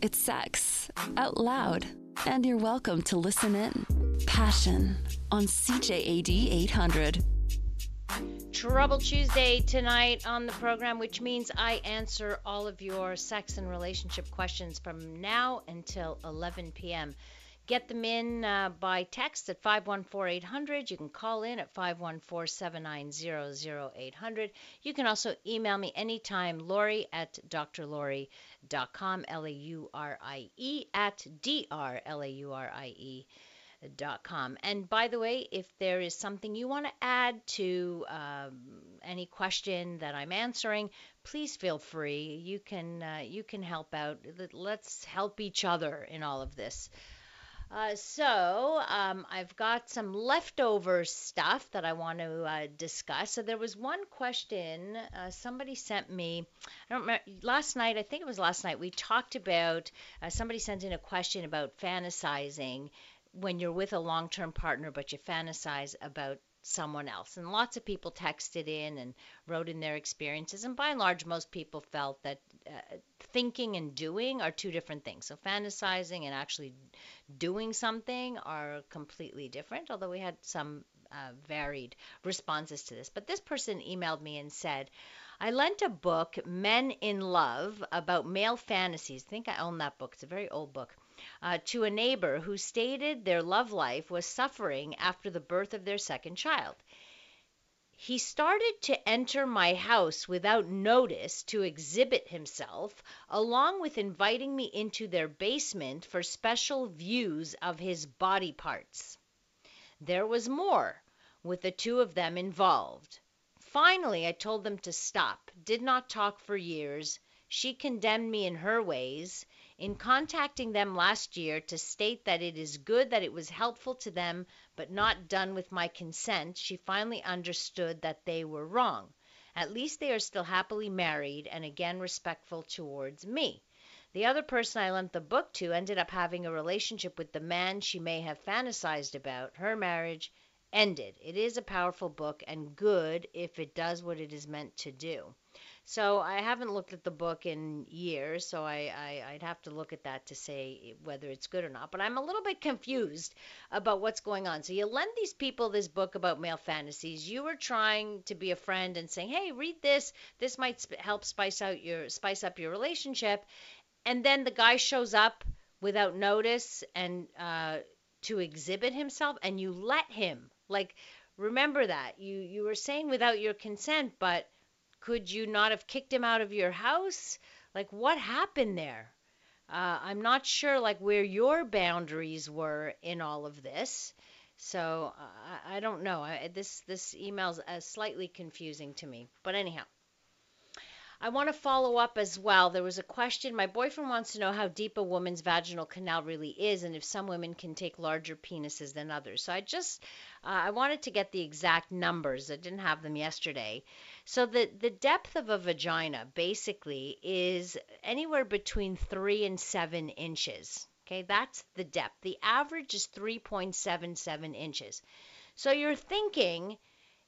It's sex out loud. And you're welcome to listen in. Passion on CJAD 800. Trouble Tuesday tonight on the program, which means I answer all of your sex and relationship questions from now until 11 p.m. Get them in uh, by text at 514 800. You can call in at 514 790 0800. You can also email me anytime, Laurie at drlaurie.com, L A U R I E, at D R L A U R I E Dot com. And by the way, if there is something you want to add to um, any question that I'm answering, please feel free. You can uh, you can help out. Let's help each other in all of this. Uh, so um, I've got some leftover stuff that I want to uh, discuss. So there was one question uh, somebody sent me. I don't remember last night. I think it was last night. We talked about uh, somebody sent in a question about fantasizing when you're with a long term partner, but you fantasize about someone else. And lots of people texted in and wrote in their experiences. And by and large, most people felt that uh, thinking and doing are two different things. So fantasizing and actually doing something are completely different, although we had some uh, varied responses to this. But this person emailed me and said, I lent a book, Men in Love, about male fantasies. I think I own that book. It's a very old book uh, to a neighbor who stated their love life was suffering after the birth of their second child. He started to enter my house without notice to exhibit himself, along with inviting me into their basement for special views of his body parts. There was more, with the two of them involved. Finally, I told them to stop, did not talk for years. She condemned me in her ways. In contacting them last year to state that it is good that it was helpful to them but not done with my consent, she finally understood that they were wrong. At least they are still happily married and again respectful towards me. The other person I lent the book to ended up having a relationship with the man she may have fantasized about. Her marriage ended. It is a powerful book and good if it does what it is meant to do. So I haven't looked at the book in years, so I, I would have to look at that to say whether it's good or not. But I'm a little bit confused about what's going on. So you lend these people this book about male fantasies. You were trying to be a friend and saying, "Hey, read this. This might sp- help spice out your spice up your relationship." And then the guy shows up without notice and uh, to exhibit himself, and you let him. Like, remember that you you were saying without your consent, but could you not have kicked him out of your house? Like, what happened there? Uh, I'm not sure, like, where your boundaries were in all of this. So uh, I don't know. I, this this email's uh, slightly confusing to me. But anyhow, I want to follow up as well. There was a question. My boyfriend wants to know how deep a woman's vaginal canal really is, and if some women can take larger penises than others. So I just uh, I wanted to get the exact numbers. I didn't have them yesterday. So the the depth of a vagina basically is anywhere between three and seven inches. Okay, that's the depth. The average is 3.77 inches. So you're thinking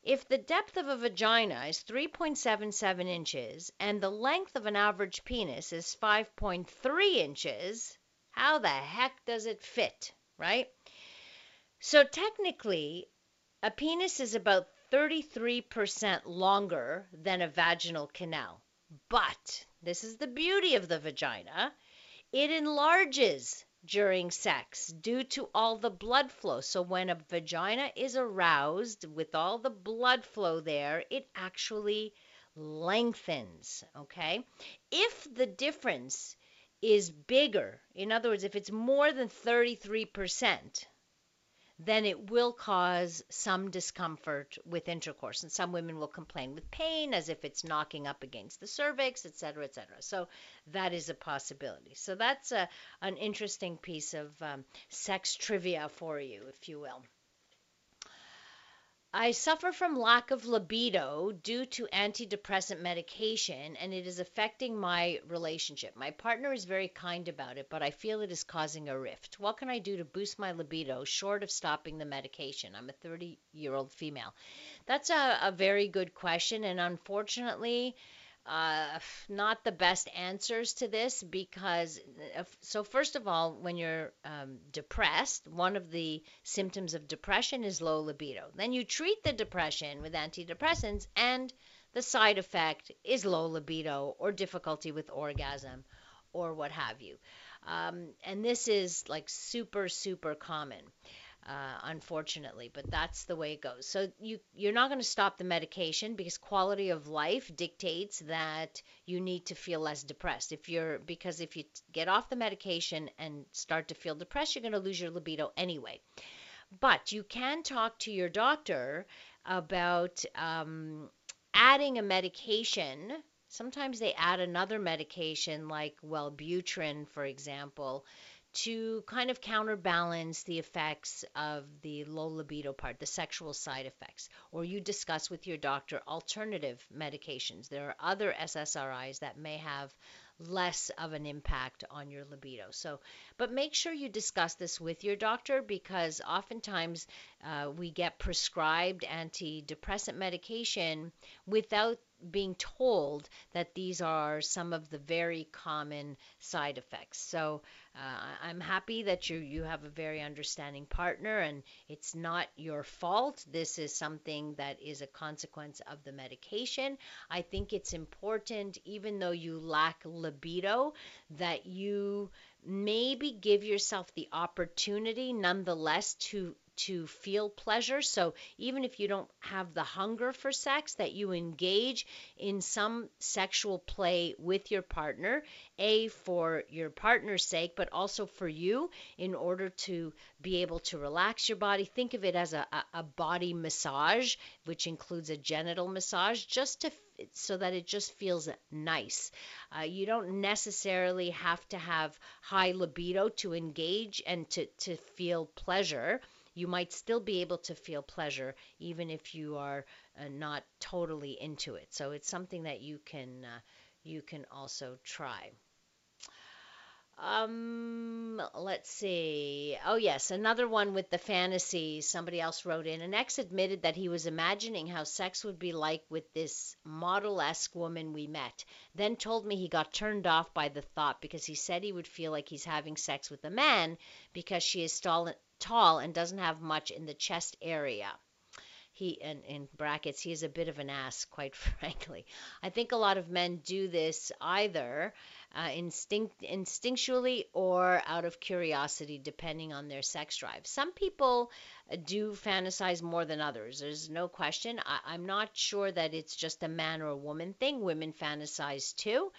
if the depth of a vagina is 3.77 inches and the length of an average penis is 5.3 inches, how the heck does it fit, right? So technically, a penis is about 33% longer than a vaginal canal. But this is the beauty of the vagina it enlarges during sex due to all the blood flow. So when a vagina is aroused with all the blood flow there, it actually lengthens, okay? If the difference is bigger, in other words, if it's more than 33%, then it will cause some discomfort with intercourse. And some women will complain with pain as if it's knocking up against the cervix, et cetera, et cetera. So that is a possibility. So that's a, an interesting piece of um, sex trivia for you, if you will. I suffer from lack of libido due to antidepressant medication, and it is affecting my relationship. My partner is very kind about it, but I feel it is causing a rift. What can I do to boost my libido short of stopping the medication? I'm a 30 year old female. That's a, a very good question, and unfortunately, uh, not the best answers to this because, uh, so first of all, when you're um, depressed, one of the symptoms of depression is low libido. Then you treat the depression with antidepressants, and the side effect is low libido or difficulty with orgasm or what have you. Um, and this is like super, super common uh, unfortunately, but that's the way it goes. So you you're not going to stop the medication because quality of life dictates that you need to feel less depressed. If you're because if you get off the medication and start to feel depressed, you're going to lose your libido anyway. But you can talk to your doctor about um, adding a medication. Sometimes they add another medication like Wellbutrin, for example, to kind of counterbalance the effects of the low libido part, the sexual side effects, or you discuss with your doctor alternative medications. There are other SSRIs that may have less of an impact on your libido. So, but make sure you discuss this with your doctor because oftentimes uh, we get prescribed antidepressant medication without being told that these are some of the very common side effects. So uh, I'm happy that you you have a very understanding partner, and it's not your fault. This is something that is a consequence of the medication. I think it's important, even though you lack libido, that you maybe give yourself the opportunity nonetheless to to feel pleasure. So even if you don't have the hunger for sex, that you engage in some sexual play with your partner, A, for your partner's sake, but also for you in order to be able to relax your body. Think of it as a, a, body massage, which includes a genital massage, just to so that it just feels nice. Uh, you don't necessarily have to have high libido to engage and to, to feel pleasure you might still be able to feel pleasure even if you are uh, not totally into it. So it's something that you can uh, you can also try. Um, let's see. Oh, yes, another one with the fantasy. Somebody else wrote in. An ex admitted that he was imagining how sex would be like with this model esque woman we met. Then told me he got turned off by the thought because he said he would feel like he's having sex with a man because she is tall, and doesn't have much in the chest area. He in, in brackets he is a bit of an ass quite frankly. I think a lot of men do this either uh, instinct instinctually or out of curiosity depending on their sex drive. Some people uh, do fantasize more than others. There's no question. I, i'm not sure that it's just a man or a woman thing. Women fantasize too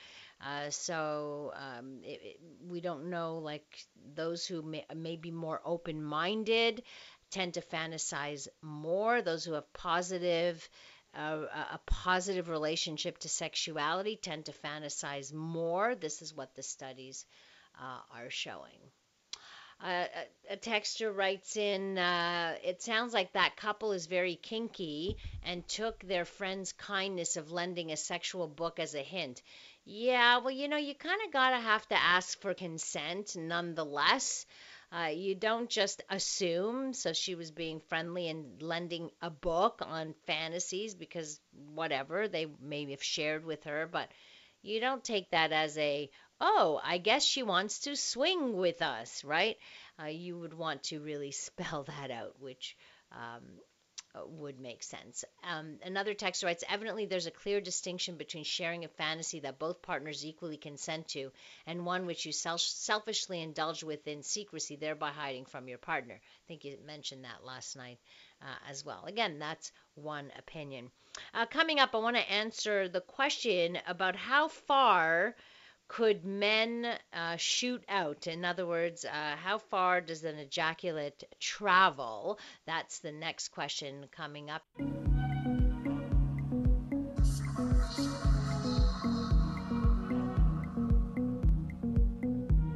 uh, so um, it, it, we don't know, like those who may, may be more open minded tend to fantasize more. Those who have positive, uh, a positive relationship to sexuality tend to fantasize more. This is what the studies uh, are showing. Uh, a, a texter writes in, uh, it sounds like that couple is very kinky and took their friend's kindness of lending a sexual book as a hint. Yeah, well, you know, you kind of got to have to ask for consent nonetheless. Uh, you don't just assume. So she was being friendly and lending a book on fantasies because whatever they maybe have shared with her, but you don't take that as a, oh, I guess she wants to swing with us, right? Uh, you would want to really spell that out, which um, would make sense. Um, another text writes Evidently, there's a clear distinction between sharing a fantasy that both partners equally consent to and one which you self- selfishly indulge with in secrecy, thereby hiding from your partner. I think you mentioned that last night uh, as well. Again, that's one opinion. Uh, coming up, I want to answer the question about how far could men uh, shoot out? In other words, uh, how far does an ejaculate travel? That's the next question coming up.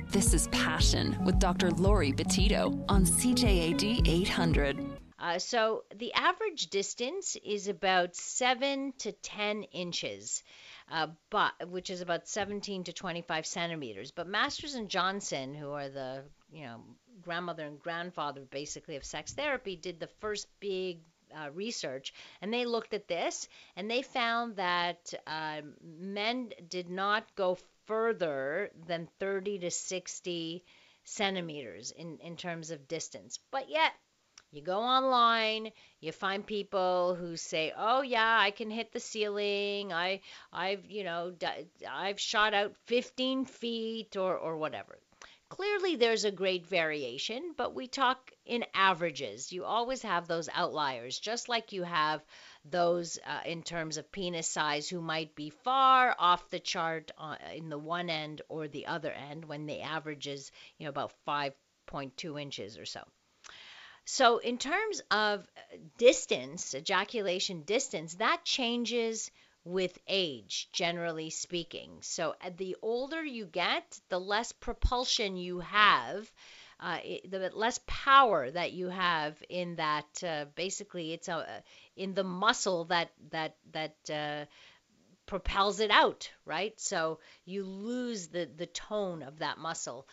This is Passion with Dr. Laurie Betito on CJAD 800. Uh, so the average distance is about 7 to 10 inches uh, but which is about 17 to 25 centimeters. But Masters and Johnson, who are the you know grandmother and grandfather basically of sex therapy, did the first big uh, research, and they looked at this and they found that uh, men did not go further than 30 to 60 centimeters in, in terms of distance. But yet, you go online, you find people who say, "Oh yeah, I can hit the ceiling. I I've, you know, I've shot out 15 feet or or whatever." Clearly, there's a great variation, but we talk in averages. You always have those outliers, just like you have those uh, in terms of penis size who might be far off the chart uh, in the one end or the other end when the average is, you know, about 5.2 inches or so. So, in terms of distance, ejaculation distance, that changes with age, generally speaking. So uh, the older you get, the less propulsion you have. Uh, the less power that you have in that uh, basically it's a in the muscle that that that uh, propels it out right so you lose the the tone of that muscle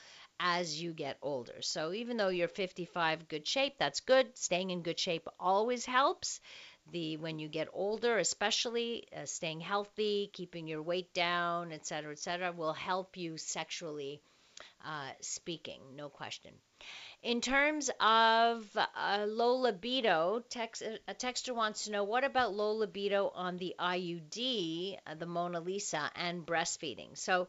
as you get older. So even though you're 55 good shape that's good. Staying in good shape always helps. The when you get older, especially uh, staying healthy, keeping your weight down, et cetera, et cetera, will help you sexually uh, speaking, no question. In terms of uh, low libido, text, a texter wants to know what about low libido on the IUD, uh, the Mona Lisa, and breastfeeding. So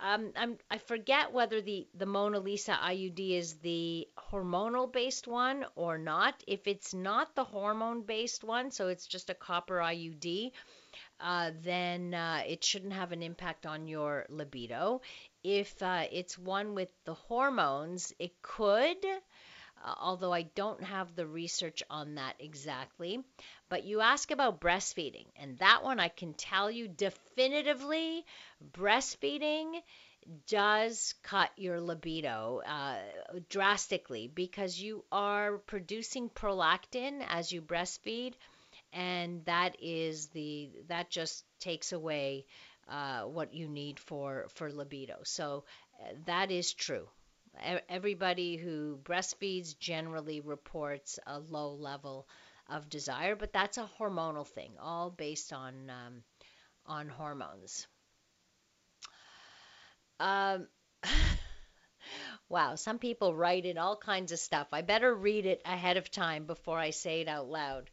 um, I forget whether the, the Mona Lisa IUD is the hormonal based one or not. If it's not the hormone based one, so it's just a copper IUD, uh, then uh, it shouldn't have an impact on your libido. If uh, it's one with the hormones, it could. Uh, although I don't have the research on that exactly. But you ask about breastfeeding, and that one I can tell you definitively breastfeeding does cut your libido uh, drastically because you are producing prolactin as you breastfeed and that is the that just takes away uh, what you need for for libido so uh, that is true everybody who breastfeeds generally reports a low level of desire, but that's a hormonal thing, all based on um, on hormones. Um, wow, some people write in all kinds of stuff. I better read it ahead of time before I say it out loud.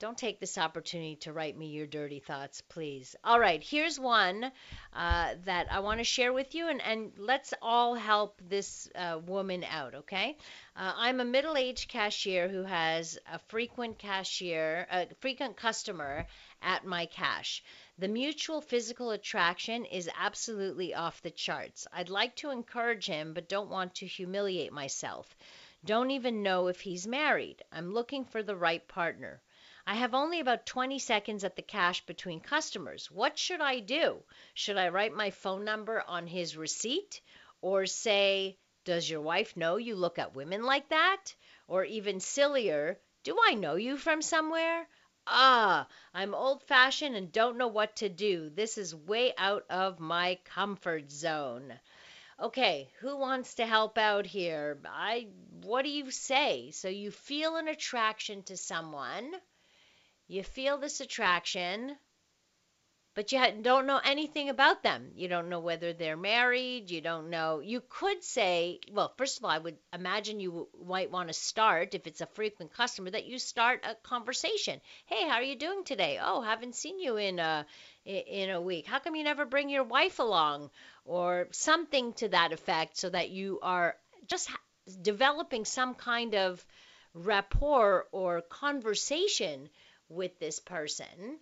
Don't take this opportunity to write me your dirty thoughts, please. All right, here's one uh, that I want to share with you, and, and let's all help this uh, woman out, okay? Uh, I'm a middle aged cashier who has a frequent cashier, a frequent customer at my cash. The mutual physical attraction is absolutely off the charts. I'd like to encourage him, but don't want to humiliate myself. Don't even know if he's married. I'm looking for the right partner. I have only about 20 seconds at the cash between customers. What should I do? Should I write my phone number on his receipt or say, Does your wife know you look at women like that? Or even sillier, Do I know you from somewhere? Ah, I'm old fashioned and don't know what to do. This is way out of my comfort zone. Okay, who wants to help out here? I what do you say? So you feel an attraction to someone you feel this attraction, but you don't know anything about them. You don't know whether they're married. You don't know. You could say, well, first of all, I would imagine you might want to start, if it's a frequent customer, that you start a conversation. Hey, how are you doing today? Oh, haven't seen you in a in a week. How come you never bring your wife along, or something to that effect, so that you are just developing some kind of rapport or conversation with this person.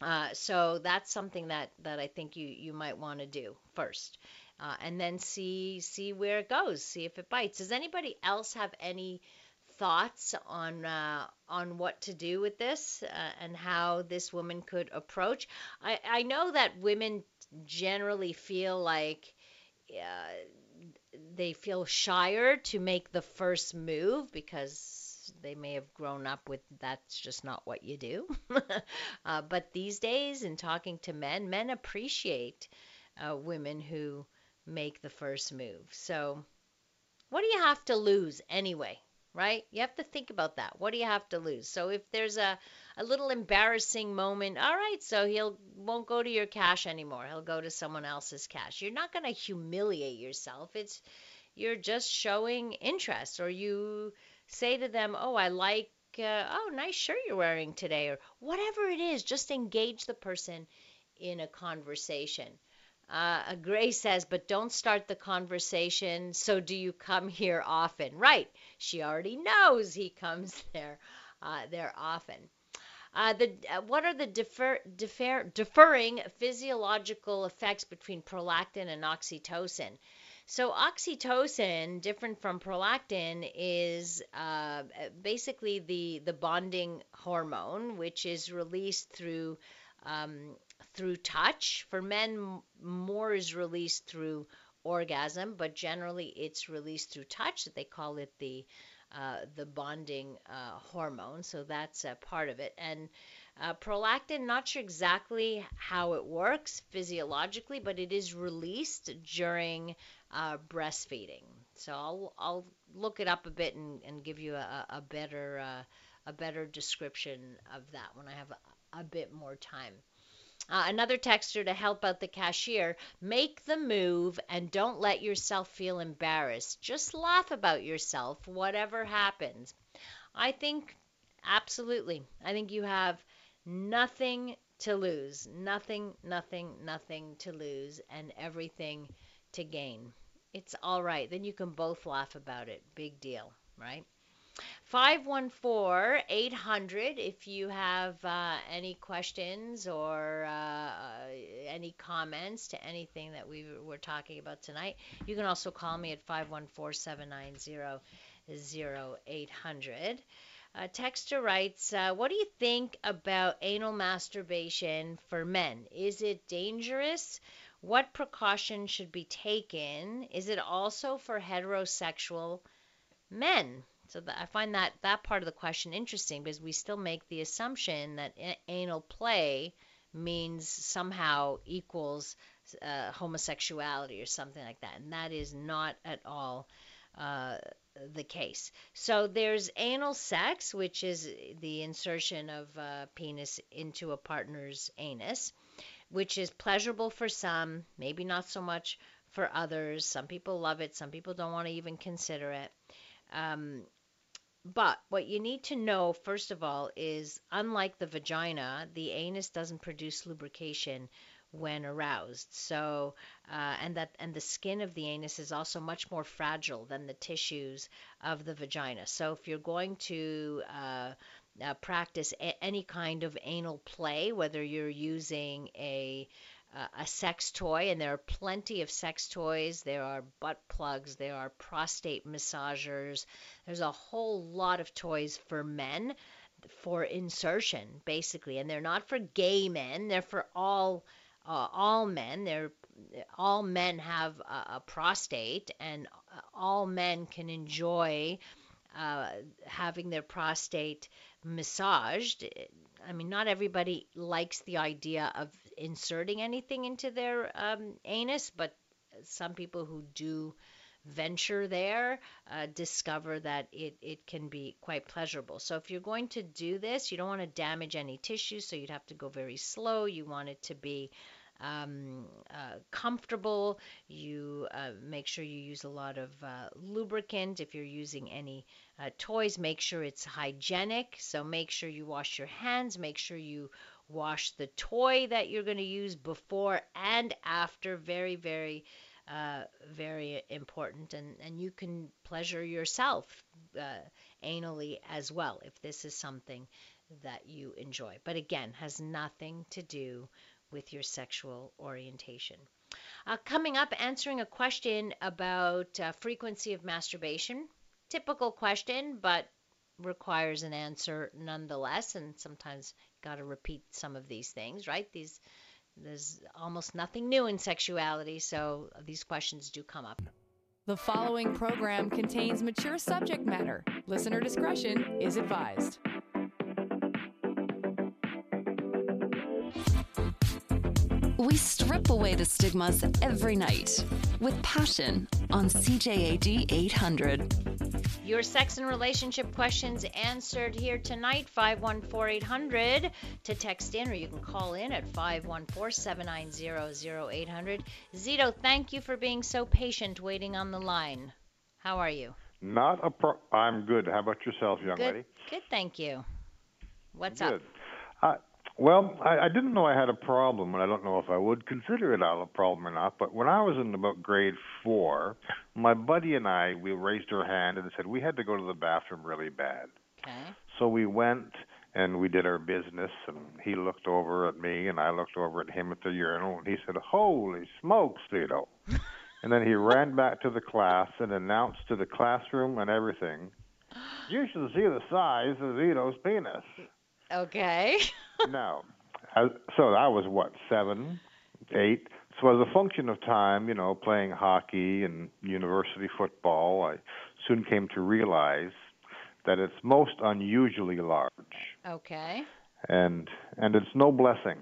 Uh, so that's something that, that I think you, you might want to do first. Uh, and then see see where it goes, see if it bites. Does anybody else have any thoughts on uh, on what to do with this uh, and how this woman could approach? I, I know that women generally feel like uh, they feel shyer to make the first move because they may have grown up with that's just not what you do. uh, but these days, in talking to men, men appreciate uh, women who make the first move. So, what do you have to lose anyway? right? You have to think about that. What do you have to lose? So if there's a, a little embarrassing moment, all right, so he'll won't go to your cash anymore. He'll go to someone else's cash. You're not going to humiliate yourself. It's you're just showing interest or you say to them, "Oh, I like uh, oh, nice shirt you're wearing today," or whatever it is. Just engage the person in a conversation. Uh, Gray says, but don't start the conversation. So, do you come here often? Right. She already knows he comes there uh, there often. Uh, the uh, what are the defer, defer, differing physiological effects between prolactin and oxytocin? So oxytocin, different from prolactin, is uh, basically the the bonding hormone, which is released through um, through touch. For men, more is released through orgasm, but generally it's released through touch. They call it the uh, the bonding uh, hormone, so that's a part of it. And uh, prolactin, not sure exactly how it works physiologically, but it is released during uh, breastfeeding. So I'll, I'll look it up a bit and, and give you a, a better uh, a better description of that when I have a, a bit more time. Uh, another texter to help out the cashier make the move and don't let yourself feel embarrassed. Just laugh about yourself, whatever happens. I think, absolutely, I think you have nothing to lose. Nothing, nothing, nothing to lose, and everything to gain. It's all right. Then you can both laugh about it. Big deal, right? 514 800 if you have uh, any questions or uh, any comments to anything that we were talking about tonight. You can also call me at 514 790 0800. Uh, Texter writes, uh, What do you think about anal masturbation for men? Is it dangerous? What precautions should be taken? Is it also for heterosexual men? So I find that that part of the question interesting because we still make the assumption that a- anal play means somehow equals uh, homosexuality or something like that, and that is not at all uh, the case. So there's anal sex, which is the insertion of a penis into a partner's anus, which is pleasurable for some, maybe not so much for others. Some people love it, some people don't want to even consider it. Um, but what you need to know, first of all, is unlike the vagina, the anus doesn't produce lubrication when aroused. So, uh, and that and the skin of the anus is also much more fragile than the tissues of the vagina. So, if you're going to uh, uh, practice a- any kind of anal play, whether you're using a uh, a sex toy, and there are plenty of sex toys. There are butt plugs, there are prostate massagers. There's a whole lot of toys for men for insertion, basically, and they're not for gay men. They're for all uh, all men. They're all men have a, a prostate, and all men can enjoy uh, having their prostate massaged. I mean, not everybody likes the idea of inserting anything into their um, anus, but some people who do venture there uh, discover that it, it can be quite pleasurable. So if you're going to do this, you don't want to damage any tissue, so you'd have to go very slow. You want it to be um, uh, comfortable. You uh, make sure you use a lot of uh, lubricant. If you're using any uh, toys, make sure it's hygienic. So make sure you wash your hands. Make sure you wash the toy that you're going to use before and after. Very, very, uh, very important. And, and you can pleasure yourself uh, anally as well if this is something that you enjoy. But again, has nothing to do with your sexual orientation. Uh, coming up, answering a question about uh, frequency of masturbation. Typical question, but requires an answer nonetheless, and sometimes got to repeat some of these things, right? These there's almost nothing new in sexuality, so these questions do come up. The following program contains mature subject matter. Listener discretion is advised. We strip away the stigmas every night with passion on CJAD 800. Your sex and relationship questions answered here tonight, 514-800 to text in, or you can call in at 514-790-0800. Zito, thank you for being so patient waiting on the line. How are you? Not a pro. I'm good. How about yourself, young Good. lady? Good, thank you. What's good. up? Uh, well, I, I didn't know I had a problem, and I don't know if I would consider it a problem or not. But when I was in about grade four, my buddy and I we raised our hand and said we had to go to the bathroom really bad. Okay. So we went and we did our business, and he looked over at me, and I looked over at him at the urinal, and he said, "Holy smokes, Vito!" and then he ran back to the class and announced to the classroom and everything, "You should see the size of Vito's penis." Okay. now, I, so I was what seven, eight. So as a function of time, you know, playing hockey and university football, I soon came to realize that it's most unusually large, Okay. and and it's no blessing.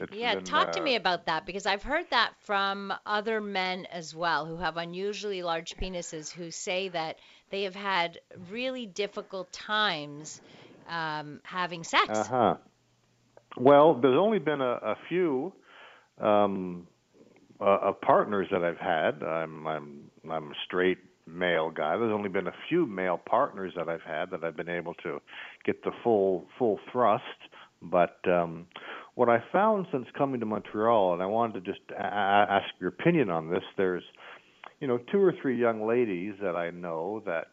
It's Yeah, been, talk to uh, me about that because I've heard that from other men as well who have unusually large penises who say that they have had really difficult times um, having sex. Uh huh. Well, there's only been a, a few um, uh, uh, partners that I've had. I'm I'm I'm a straight male guy. There's only been a few male partners that I've had that I've been able to get the full full thrust. But um, what I found since coming to Montreal, and I wanted to just a- ask your opinion on this. There's, you know, two or three young ladies that I know that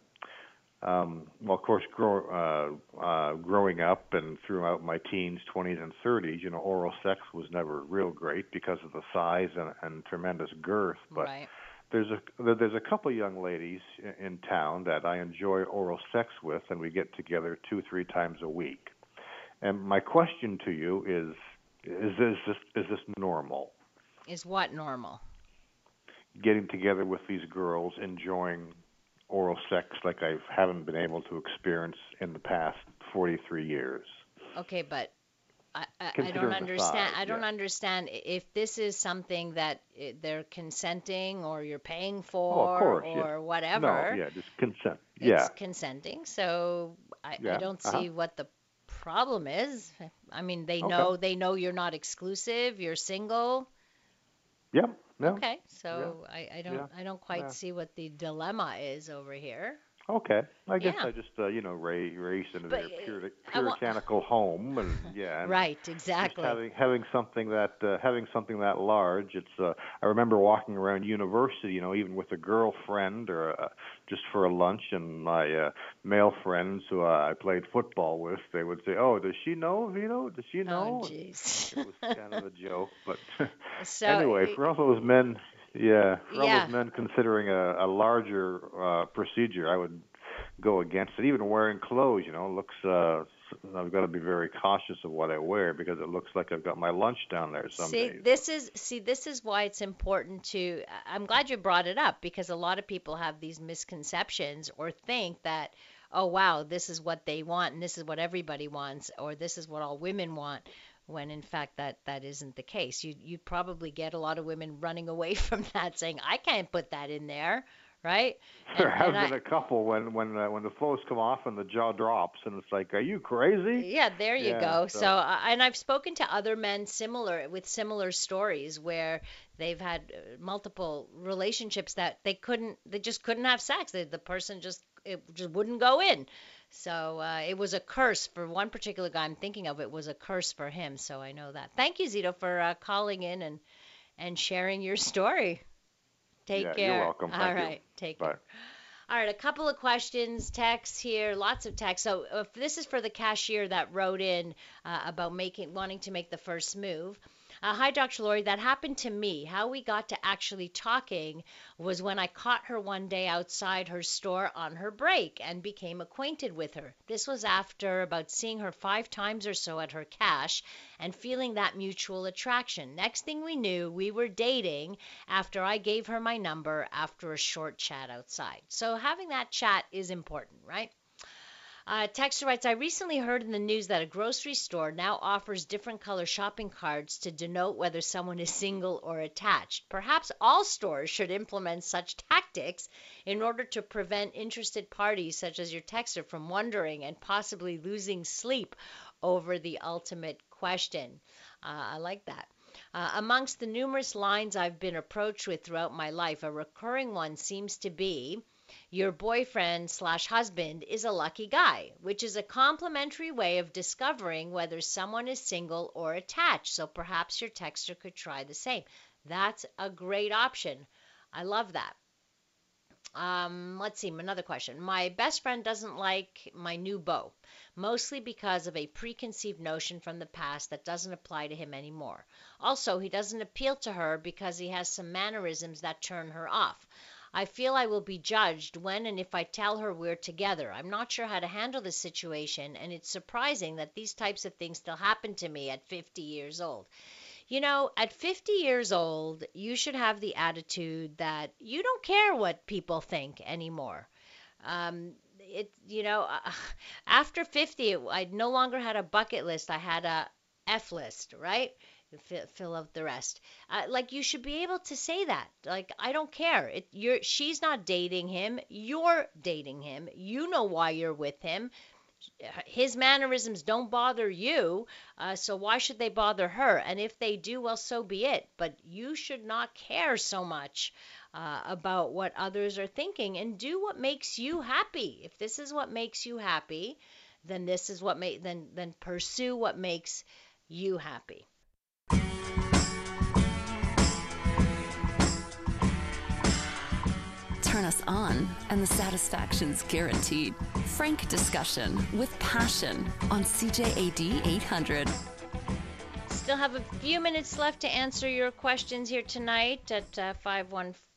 um, well, of course, grow, uh, uh, growing up and throughout my teens, 20s, and 30s, you know, oral sex was never real great because of the size and, and tremendous girth. But right. there's a there's a couple young ladies in, town that I enjoy oral sex with, and we get together two, three times a week. And my question to you is: Is this is this, is this normal? Is what normal? Getting together with these girls, enjoying oral sex like I haven't been able to experience in the past 43 years. Okay, but I, I, I don't understand. size, I don't yeah. understand if this is something that they're consenting or you're paying Oh, for of course, yeah. or whatever. No, yeah, just consent. It's yeah. consenting, so I, I don't uh-huh. see what the problem is. I mean, they Okay. know they know you're not exclusive. You're single. Yeah. Okay, so I, I don't. I don't quite see what the dilemma is over here. Okay. I guess Yeah. I just uh, you know ra- raised into But, their uh, puri- puritanical home and yeah. And Right, exactly. having having something that uh, having something that large, it's uh, I remember walking around university, you know, even with a girlfriend or uh, just for a lunch, and my uh, male friends who uh, I played football with, they would say, "Oh, does she know Vito? Does she know?" Oh, jeez. it was kind of a joke, but So anyway, for all those men, yeah, for Yeah. men considering a, a larger uh, procedure, I would go against it. Even wearing clothes, you know, looks. Uh, I've got to be very cautious of what I wear because it looks like I've got my lunch down there some see, days. this is see this is why it's important to. I'm glad you brought it up because a lot of people have these misconceptions or think that, oh wow, this is what they want and this is what everybody wants or this is what all women want. When in fact that that isn't the case. You you'd probably get a lot of women running away from that, saying I can't put that in there, right? There And- have and been a couple when when uh, when the clothes come off and the jaw drops, and it's like, are you crazy? Yeah, there you Yeah, go. So, so- uh, and I've spoken to other men similar with similar stories where they've had uh, multiple relationships that they couldn't, they just couldn't have sex. The, the person just it just wouldn't go in. So uh, it was a curse for one particular guy I'm thinking of. It was a curse for him. So I know that. Thank you, Zito, for uh, calling in and and sharing your story. Take Yeah, care. you're welcome. All Thank you. take Bye. care. All right, a couple of questions, texts here, lots of texts. So if this is for the cashier that wrote in uh, about making, wanting to make the first move. Uh, Hi, Dr. Laurie. That happened to me. How we got to actually talking was when I caught her one day outside her store on her break and became acquainted with her. This was after about seeing her five times or so at her cash and feeling that mutual attraction. Next thing we knew, we were dating after I gave her my number after a short chat outside. So having that chat is important, right? Uh, Texter writes, I recently heard in the news that a grocery store now offers different color shopping cards to denote whether someone is single or attached. Perhaps all stores should implement such tactics in order to prevent interested parties, such as your texter, from wondering and possibly losing sleep over the ultimate question. Uh, I like that. Uh, amongst the numerous lines I've been approached with throughout my life, a recurring one seems to be your boyfriend slash husband is a lucky guy, which is a complimentary way of discovering whether someone is single or attached. So perhaps your texter could try the same. That's a great option. I love that. Um, let's see, another question. My best friend doesn't like my new beau, mostly because of a preconceived notion from the past that doesn't apply to him anymore. Also, he doesn't appeal to her because he has some mannerisms that turn her off. I feel I will be judged when and if I tell her we're together. I'm not sure how to handle this situation, and it's surprising that these types of things still happen to me at 50 years old. You know, at 50 years old, you should have the attitude that you don't care what people think anymore. Um, it, you know, uh, after 50, I no longer had a bucket list. I had a F list, right? Fill, fill out the rest. Uh, like you should be able to say that. Like I don't care. It, you're she's not dating him. You're dating him. You know why you're with him his mannerisms don't bother you, uh, so why should they bother her? And if they do, well, so be it. But you should not care so much uh, about what others are thinking and do what makes you happy. If this is what makes you happy, then this is what may then then pursue what makes you happy. Turn us on, and the satisfaction's guaranteed. Frank discussion with passion on CJAD 800. Still have a few minutes left to answer your questions here tonight at uh,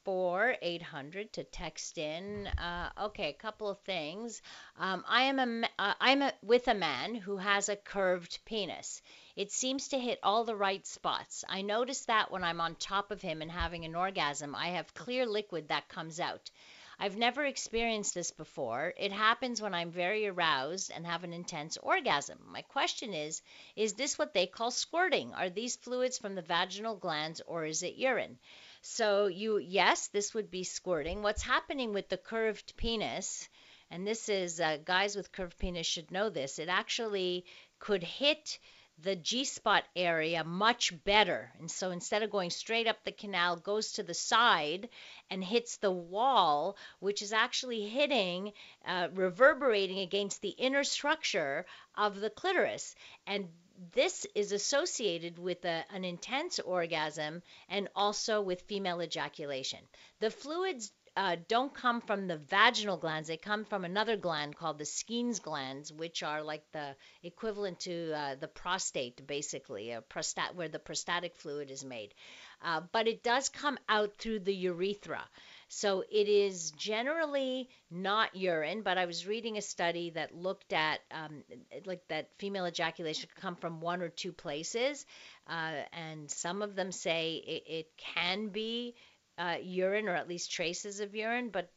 uh, 514 800 to text in. Uh, okay, a couple of things. Um, I am a, uh, I'm a, with a man who has a curved penis. It seems to hit all the right spots. I notice that when I'm on top of him and having an orgasm, I have clear liquid that comes out. I've never experienced this before. It happens when I'm very aroused and have an intense orgasm. My question is Is this what they call squirting? Are these fluids from the vaginal glands or is it urine? So, you, yes, this would be squirting. What's happening with the curved penis, and this is uh, guys with curved penis should know this, it actually could hit the G spot area much better. And so instead of going straight up the canal, goes to the side and hits the wall, which is actually hitting, uh, reverberating against the inner structure of the clitoris. And this is associated with a, an intense orgasm and also with female ejaculation. The fluids uh, don't come from the vaginal glands. They come from another gland called the Skene's glands, which are like the equivalent to uh, the prostate, basically, a prostat where the prostatic fluid is made. Uh, but it does come out through the urethra. So it is generally not urine, but I was reading a study that looked at um, like that female ejaculation could come from one or two places, uh, and some of them say it, it can be uh, urine or at least traces of urine, but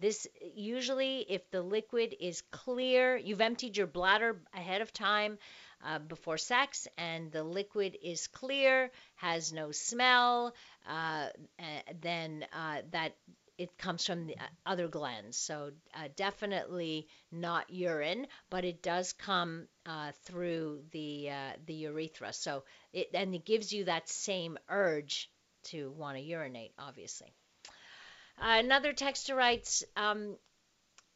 this usually, if the liquid is clear, you've emptied your bladder ahead of time uh, before sex, and the liquid is clear, has no smell, uh, then uh, that it comes from the uh, other glands. So uh, definitely not urine, but it does come through the the urethra. So it and it gives you that same urge to want to urinate, obviously. Uh, another texter writes, um,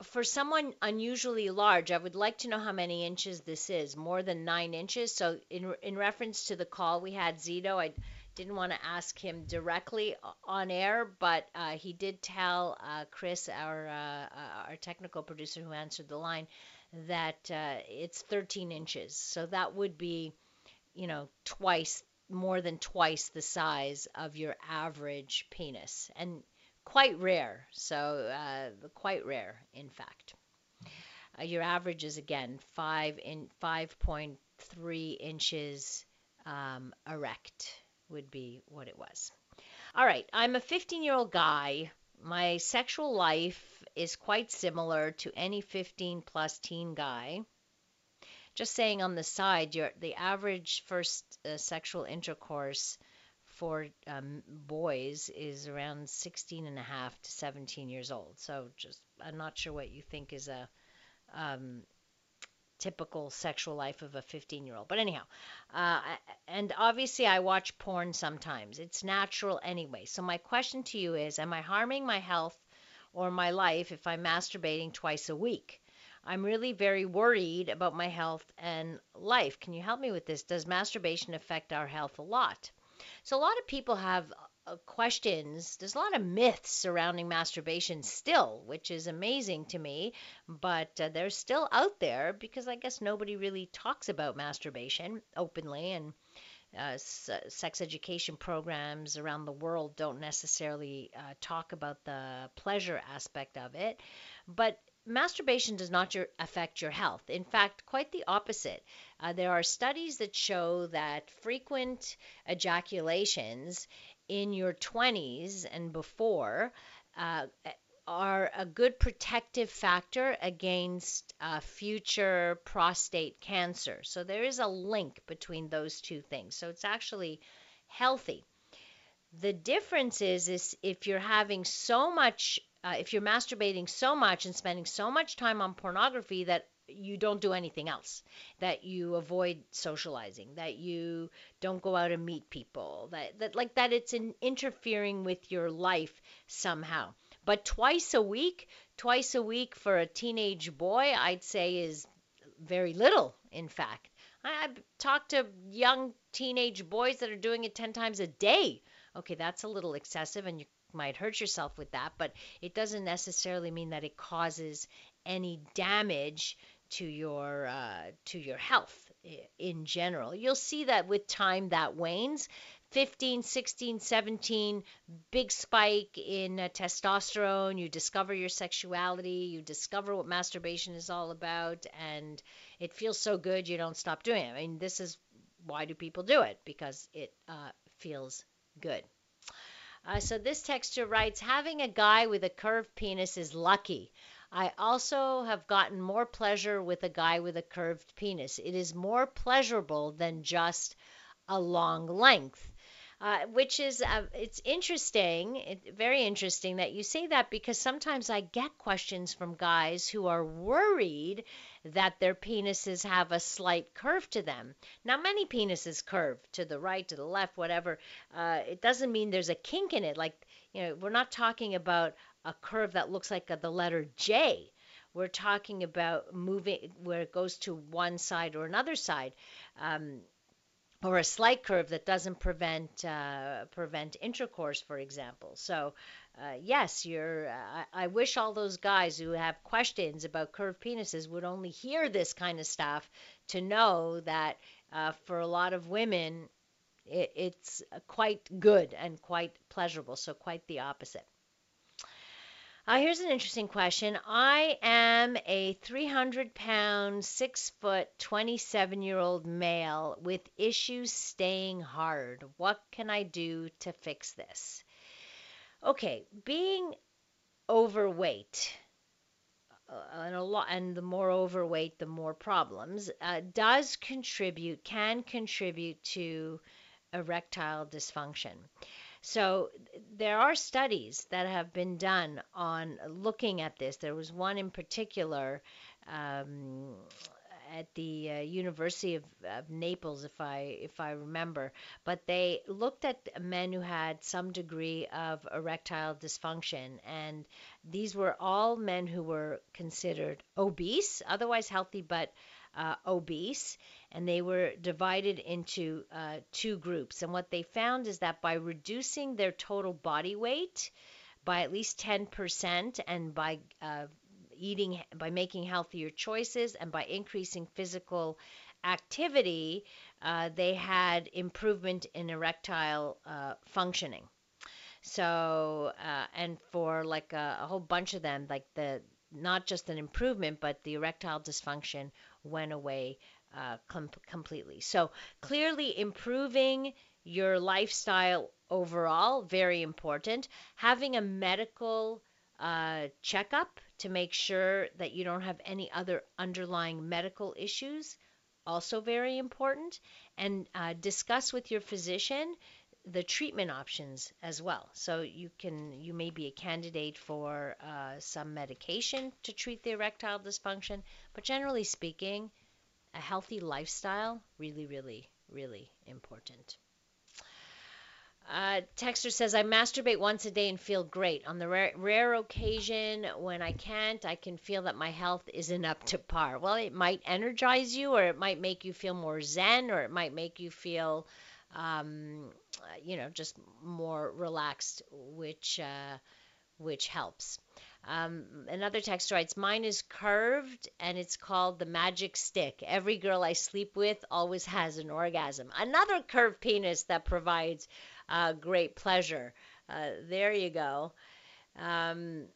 for someone unusually large, I would like to know how many inches this is. More than nine inches. So, in in reference to the call we had, Zito, I didn't want to ask him directly on air, but uh, he did tell uh, Chris, our uh, uh, our technical producer who answered the line, that uh, it's 13 inches. So that would be, you know, twice more than twice the size of your average penis, and quite rare. So, uh, quite rare, in fact. Uh, your average is again five in 5.3 inches um, erect would be what it was. All right, I'm a 15 year old guy. My sexual life is quite similar to any 15 plus teen guy. Just saying on the side, your the average first uh, sexual intercourse for um, boys is around 16 and a half to 17 years old. So just I'm not sure what you think is a um, typical sexual life of a 15 year old. But anyhow, uh, and obviously I watch porn sometimes. It's natural anyway. So my question to you is Am I harming my health or my life if I'm masturbating twice a week? I'm really very worried about my health and life. Can you help me with this? Does masturbation affect our health a lot? So, a lot of people have uh, questions. There's a lot of myths surrounding masturbation still, which is amazing to me, but uh, they're still out there because I guess nobody really talks about masturbation openly and uh, sex education programs around the world don't necessarily uh, talk about the pleasure aspect of it. But masturbation does not your, affect your health. In fact, quite the opposite. Uh, there are studies that show that frequent ejaculations in your 20s and before uh, are a good protective factor against uh, future prostate cancer. So there is a link between those two things. So it's actually healthy. The difference is, is if you're having so much, uh, if you're masturbating so much and spending so much time on pornography that you don't do anything else, that you avoid socializing, that you don't go out and meet people, that, that like that it's in interfering with your life somehow. But twice a week, twice a week for a teenage boy, I'd say is very little, in fact. I, I've talked to young teenage boys that are doing it 10 times a day. Okay, that's a little excessive and you might hurt yourself with that, but it doesn't necessarily mean that it causes any damage to your uh, to your health in general. You'll see that with time that wanes. 15, 16, 17, big spike in uh, testosterone. You discover your sexuality. You discover what masturbation is all about, and it feels so good you don't stop doing it. I mean, this is why do people do it? Because it uh, feels good. Uh, so this texture writes, having a guy with a curved penis is lucky. I also have gotten more pleasure with a guy with a curved penis. It is more pleasurable than just a long length. Uh, which is uh, it's interesting, it, very interesting that you say that because sometimes I get questions from guys who are worried that their penises have a slight curve to them. Now, many penises curve to the right, to the left, whatever. Uh, it doesn't mean there's a kink in it. Like you know, we're not talking about a curve that looks like a, the letter J. We're talking about moving where it goes to one side or another side. Um, or a slight curve that doesn't prevent uh, prevent intercourse, for example. So, uh, yes, you're. Uh, I wish all those guys who have questions about curved penises would only hear this kind of stuff to know that uh, for a lot of women, it, it's quite good and quite pleasurable. So, quite the opposite. Uh, here's an interesting question. I am a 300 pound, 6 foot, 27 year old male with issues staying hard. What can I do to fix this? Okay, being overweight. Uh, and a lot, and the more overweight, the more problems. Uh, does contribute, can contribute to erectile dysfunction. So there are studies that have been done on looking at this. There was one in particular um, at the uh, University of, of, Naples, if I if I remember. But they looked at men who had some degree of erectile dysfunction, and these were all men who were considered obese, otherwise healthy, but uh, obese, and they were divided into uh, two groups. And what they found is that by reducing their total body weight by at least 10% and by uh, eating, by making healthier choices and by increasing physical activity, uh, they had improvement in erectile uh, functioning. So, uh, and for like a, a whole bunch of them, like the not just an improvement, but the erectile dysfunction went away uh, com- completely. So clearly improving your lifestyle overall very important. Having a medical uh, checkup to make sure that you don't have any other underlying medical issues. Also, very important. And uh, discuss with your physician the treatment options as well. So you can you may be a candidate for uh, some medication to treat the erectile dysfunction, but generally speaking, a healthy lifestyle really, really, really important. Uh, Texter says, I masturbate once a day and feel great. On the rare, rare, occasion when I can't, I can feel that my health isn't up to par. Well, it might energize you, or it might make you feel more zen, or it might make you feel, um, you know, just more relaxed, which uh, which helps. Um, another text writes, Mine is curved and it's called the magic stick. Every girl I sleep with always has an orgasm. Another curved penis that provides uh, great pleasure. Uh, there you go. Um,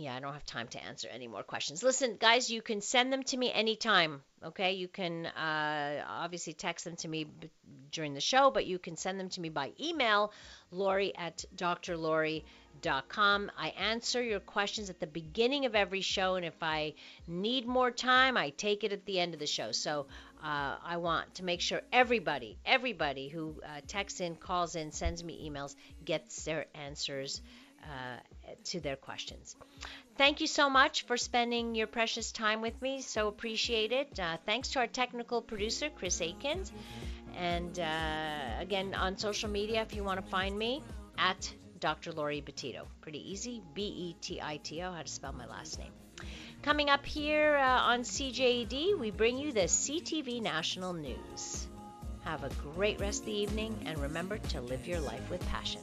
yeah, I don't have time to answer any more questions. Listen, guys, you can send them to me anytime. Okay, you can uh, obviously text them to me b- during the show, but you can send them to me by email, Laurie at drlaurie.com. I answer your questions at the beginning of every show, and if I need more time, I take it at the end of the show. So uh, I want to make sure everybody, everybody who uh, texts in, calls in, sends me emails, gets their answers uh, to their questions. Thank you so much for spending your precious time with me. So appreciate it. Uh, thanks to our technical producer, Chris Aikens. And uh, again, on social media, if you want to find me, at Dr. Laurie Betito. Pretty easy. B E T I T O, how to spell my last name. Coming up here uh, on CJAD, we bring you the CTV National News. Have a great rest of the evening and remember to live your life with passion.